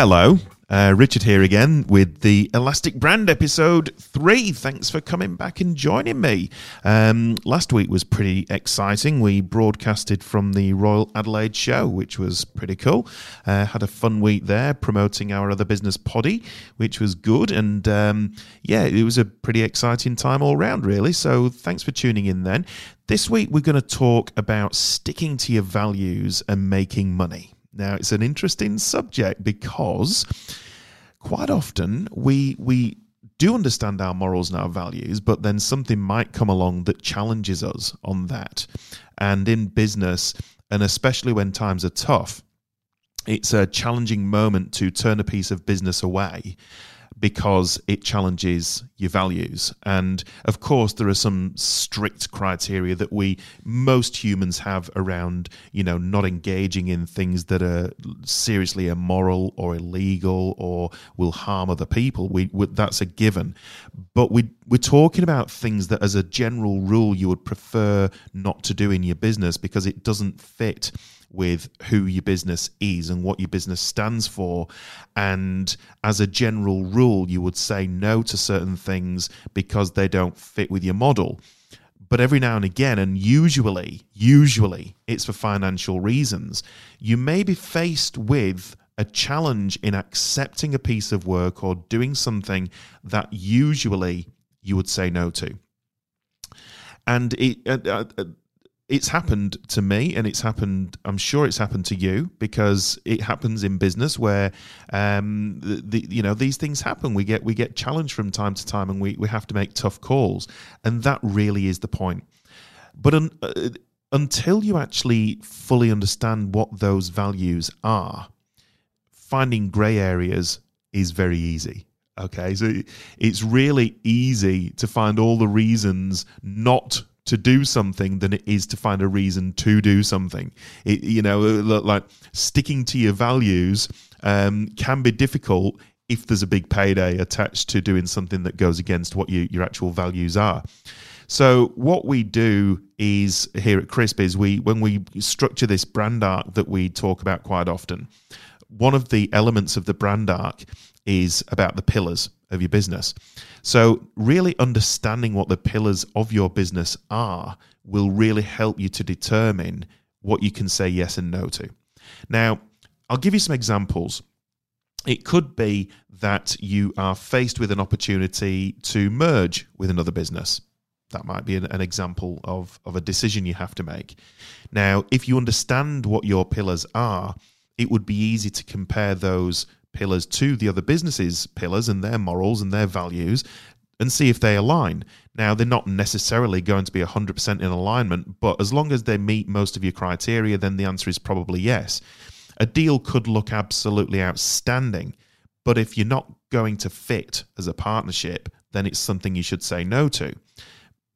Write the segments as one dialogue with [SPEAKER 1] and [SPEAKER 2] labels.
[SPEAKER 1] Hello, uh, Richard here again with the Elastic Brand episode three. Thanks for coming back and joining me. Um, last week was pretty exciting. We broadcasted from the Royal Adelaide show, which was pretty cool. Uh, had a fun week there promoting our other business, Poddy, which was good. And um, yeah, it was a pretty exciting time all round, really. So thanks for tuning in then. This week, we're going to talk about sticking to your values and making money. Now, it's an interesting subject because quite often we we do understand our morals and our values, but then something might come along that challenges us on that. And in business, and especially when times are tough, it's a challenging moment to turn a piece of business away because it challenges your values. And of course, there are some strict criteria that we, most humans, have around, you know, not engaging in things that are seriously immoral or illegal or will harm other people. We, we that's a given. But we we're talking about things that, as a general rule, you would prefer not to do in your business because it doesn't fit with who your business is and what your business stands for. And as a general rule, you would say no to certain things because they don't fit with your model. But every now and again, and usually, usually it's for financial reasons, you may be faced with a challenge in accepting a piece of work or doing something that usually you would say no to. And it, uh, uh, it's happened to me and it's happened i'm sure it's happened to you because it happens in business where um, the, the, you know these things happen. We get we get challenged from time to time and we, we have to make tough calls. And that really is the point. But un, uh, until you actually fully understand what those values are finding gray areas is very easy okay? So it's really easy to find all the reasons not to do something than it is to find a reason to do something. It, you know, uh, like sticking to your values um, can be difficult if there's a big payday attached to doing something that goes against what you, your actual values are. So what we do is here at Crisp is we when we structure this brand arc that we talk about quite often. One of the elements of the brand arc is about the pillars of your business. So, really understanding what the pillars of your business are will really help you to determine what you can say yes and no to. Now, I'll give you some examples. It could be that you are faced with an opportunity to merge with another business. That might be an, an, example of, of a decision you have to make. Now, if you understand what your pillars are, it would be easy to compare those pillars to the other businesses' pillars and their morals and their values and see if they align. Now, they're not necessarily going to be 100% in alignment, but as long as they meet most of your criteria, then the answer is probably yes. A deal could look absolutely outstanding, but if you're not going to fit as a partnership, then it's something you should say no to.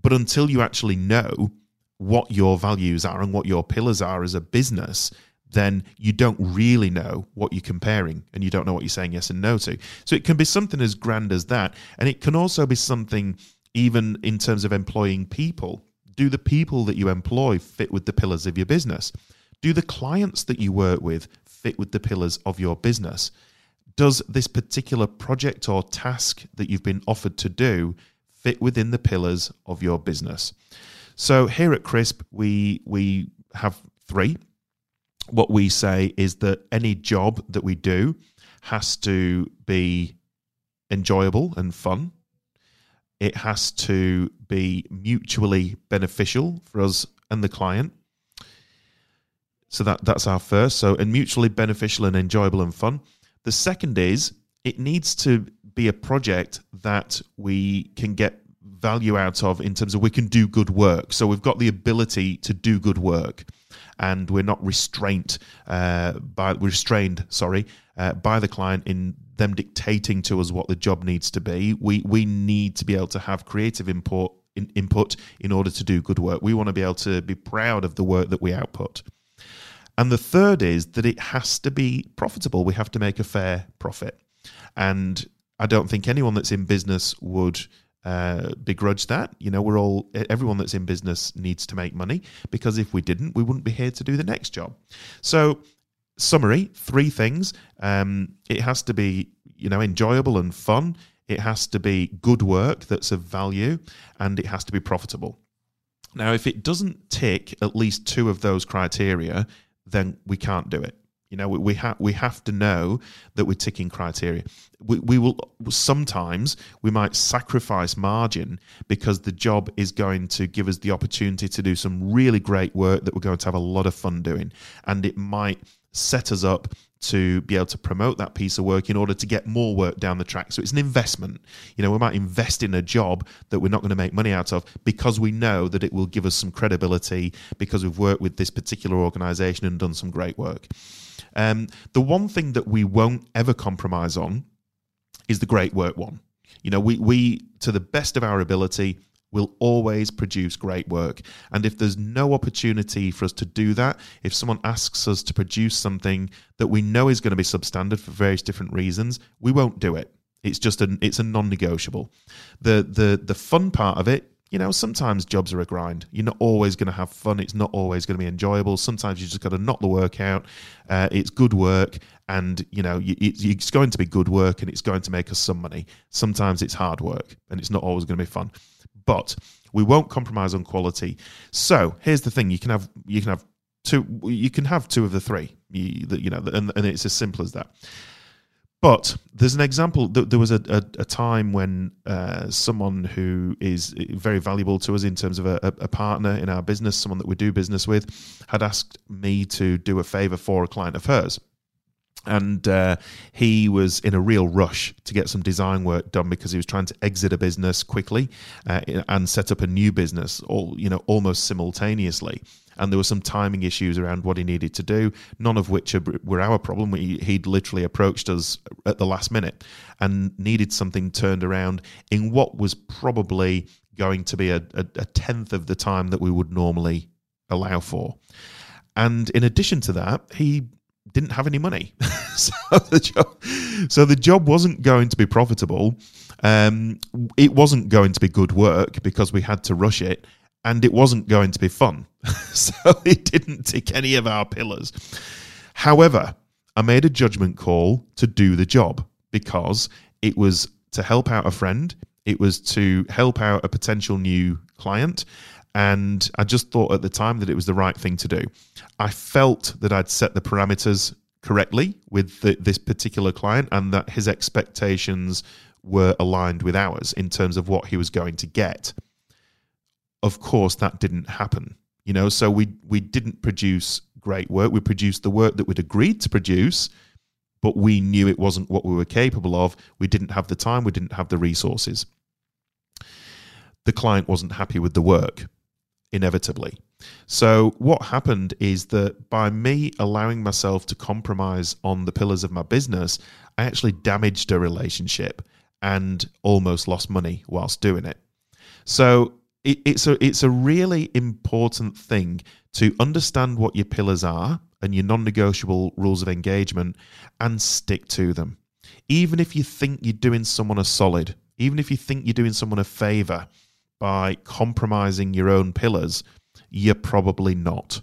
[SPEAKER 1] But until you actually know what your values are and what your pillars are as a business, then you don't really know what you're comparing and you don't know what you're saying yes and no to. So it can be something as grand as that. And it can also be something, even in terms of employing people. Do the people that you employ fit with the pillars of your business? Do the clients that you work with fit with the pillars of your business? Does this particular project or task that you've been offered to do fit within the pillars of your business? So here at Crisp, we we have three what we say is that any job that we do has to be enjoyable and fun. It has to be mutually beneficial for us and the client. So that that's our first. So and mutually beneficial and enjoyable and fun. The second is it needs to be a project that we can get value out of in terms of we can do good work. So we've got the ability to do good work and we're not restrained uh, by restrained, sorry, uh, by the client in them dictating to us what the job needs to be. We we need to be able to have creative input in, input in order to do good work. We want to be able to be proud of the work that we output. And the third is that it has to be profitable. We have to make a fair profit. And I don't think anyone that's in business would uh, begrudge that. You know, we're all everyone that's in business needs to make money because if we didn't, we wouldn't be here to do the next job. So summary: three things. Um, it has to be you know enjoyable and fun. It has to be good work that's of value, and it has to be profitable. Now, if it doesn't tick at least two of those criteria, then we can't do it. You know, we, we have we have to know that we're ticking criteria. We, we will sometimes we might sacrifice margin because the job is going to give us the opportunity to do some really great work that we're going to have a lot of fun doing, and it might set us up to be able to promote that piece of work in order to get more work down the track. So it's an investment. You know, we might invest in a job that we're not going to make money out of because we know that it will give us some credibility because we've worked with this particular organization and done some great work. Um, the one thing that we won't ever compromise on is the great work one. You know, we, we to the best of our ability, will always produce great work. And if there's no opportunity for us to do that, if someone asks us to produce something that we know is going to be substandard for various different reasons, we won't do it. It's just a it's a non-negotiable. The the the fun part of it, you know, sometimes jobs are a grind. You're not always going to have fun. It's not always going to be enjoyable. Sometimes you just got to knock the work out. Uh, it's good work, and you know it's going to be good work, and it's going to make us some money. Sometimes it's hard work, and it's not always going to be fun but we won't compromise on quality. So here's the thing: you can have you can have two you can have two of the three. You, you know, and, and it's as simple as that. But there's an example. There was a, a, a time when uh, someone who is very valuable to us in terms of a, a, partner in our business, someone that we do business with, had asked me to do a favor for a client of hers and uh, he was in a real rush to get some design work done because he was trying to exit a business quickly uh, and set up a new business all you know almost simultaneously. And there were some timing issues around what he needed to do none of which were our problem. We, he'd literally approached us at the last minute and needed something turned around in what was probably going to be a, a, a tenth of the time that we would normally allow for. And in addition to that he didn't have any money. so, the job, so the job wasn't going to be profitable. Um, it wasn't going to be good work because we had to rush it, and it wasn't going to be fun. so it didn't tick any of our pillars. However, I made a judgment call to do the job because it was to help out a friend, it was to help out a potential new client, and I just thought at the time that it was the right thing to do. I felt that I'd set the parameters correctly with the, this particular client and that his expectations were aligned with ours in terms of what he was going to get. Of course, that didn't happen. You know, so we we didn't produce great work. We produced the work that we'd agreed to produce, but we knew it wasn't what we were capable of. We didn't have the time, we didn't have the resources. The client wasn't happy with the work inevitably. So, what happened is that by me allowing myself to compromise on the pillars of my business, I actually damaged a relationship and almost lost money whilst doing it. So, it, it's, a, it's a really important thing to understand what your pillars are and your non negotiable rules of engagement and stick to them. Even if you think you're doing someone a solid, even if you think you're doing someone a favor, by compromising your own pillars, you're probably not.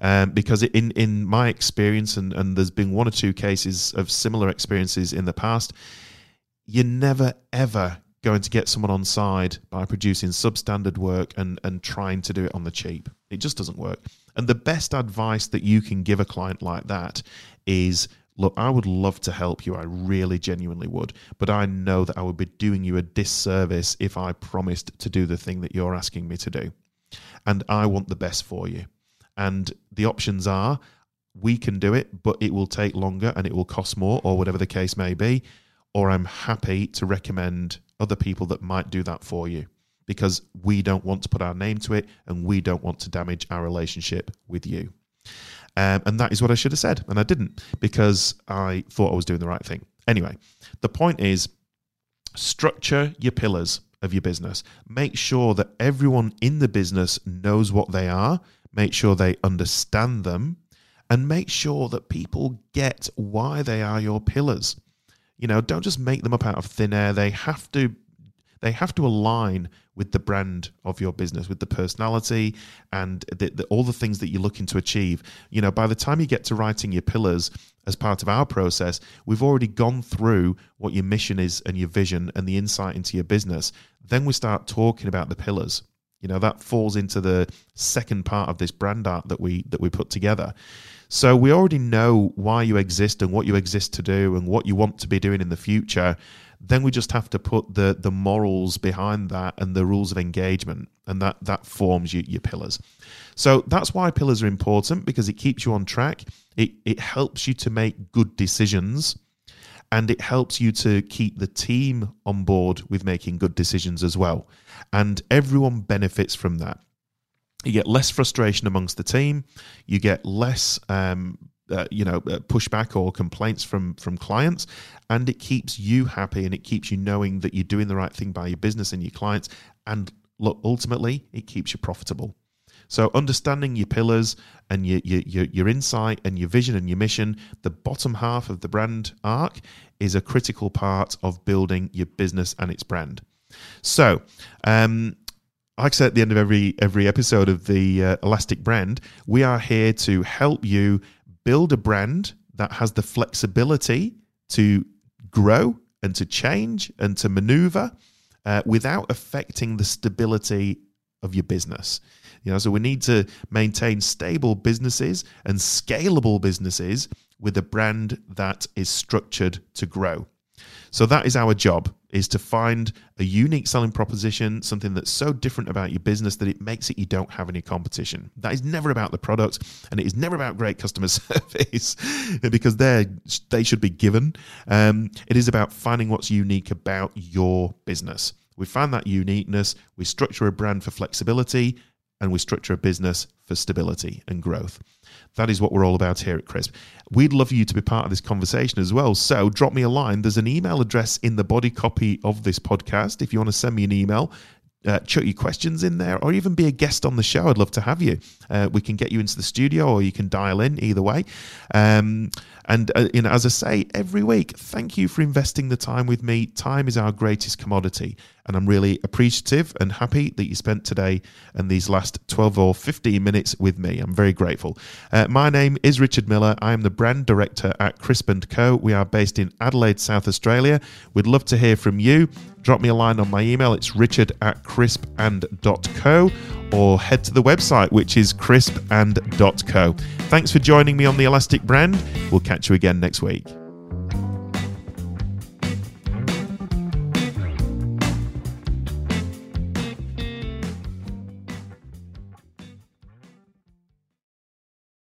[SPEAKER 1] Um, because in in my experience, and, and there's been one or two cases of similar experiences in the past, you're never ever going to get someone on side by producing substandard work and and trying to do it on the cheap. It just doesn't work. And the best advice that you can give a client like that is look, I would love to help you. I really genuinely would. But I know that I would be doing you a disservice if I promised to do the thing that you're asking me to do. And I want the best for you. And the options are we can do it, but it will take longer and it will cost more, or whatever the case may be. Or I'm happy to recommend other people that might do that for you because we don't want to put our name to it and we don't want to damage our relationship with you. Um, and that is what I should have said. And I didn't because I thought I was doing the right thing. Anyway, the point is structure your pillars of your business. Make sure that everyone in the business knows what they are, make sure they understand them, and make sure that people get why they are your pillars. You know, don't just make them up out of thin air. They have to they have to align with the brand of your business, with the personality and the, the, all the things that you're looking to achieve. You know, by the time you get to writing your pillars as part of our process, we've already gone through what your mission is and your vision and the insight into your business. Then we start talking about the pillars. You know, that falls into the second part of this brand arc that we that we put together. So we already know why you exist and what you exist to do and what you want to be doing in the future then we just have to put the the morals behind that and the rules of engagement and that that forms your, your pillars. So that's why pillars are important because it keeps you on track. It it helps you to make good decisions and it helps you to keep the team on board with making good decisions as well. And everyone benefits from that. You get less frustration amongst the team. You get less um, uh, you know uh, pushback or complaints from from clients and it keeps you happy and it keeps you knowing that you're doing the right thing by your business and your clients and look ultimately it keeps you profitable. So understanding your pillars and your, your your insight and your vision and your mission the bottom half of the brand arc is a critical part of building your business and its brand. So um like I said at the end of every every episode of the uh, Elastic Brand, we are here to help you build a brand that has the flexibility to grow and to change and to maneuver uh, without affecting the stability of your business. You know, so we need to maintain stable businesses and scalable businesses with a brand that is structured to grow. So that is our job is to find a unique selling proposition, something that's so different about your business that it makes it you don't have any competition. That is never about the product and it is never about great customer service because they they should be given. Um, it is about finding what's unique about your business. We find that uniqueness, we structure a brand for flexibility, and we structure a business for stability and growth. That is what we're all about here at Crisp. We'd love you to be part of this conversation as well. So drop me a line. There's an email address in the body copy of this podcast. If you want to send me an email, uh, chuck your questions in there or even be a guest on the show. I'd love to have you. Uh, we can get you into the studio or you can dial in either way. Um, and uh, you know, as I say every week, thank you for investing the time with me. Time is our greatest commodity, and I'm really appreciative and happy that you spent today and these last 12 or 15 minutes with me. I'm very grateful. Uh, my name is Richard Miller. I am the brand director at Crisp and Co. We are based in Adelaide, South Australia. We'd love to hear from you. Drop me a line on my email. It's richard at crispand.co or head to the website, which is crispand.co. Thanks for joining me on the Elastic brand. We'll catch you again next week.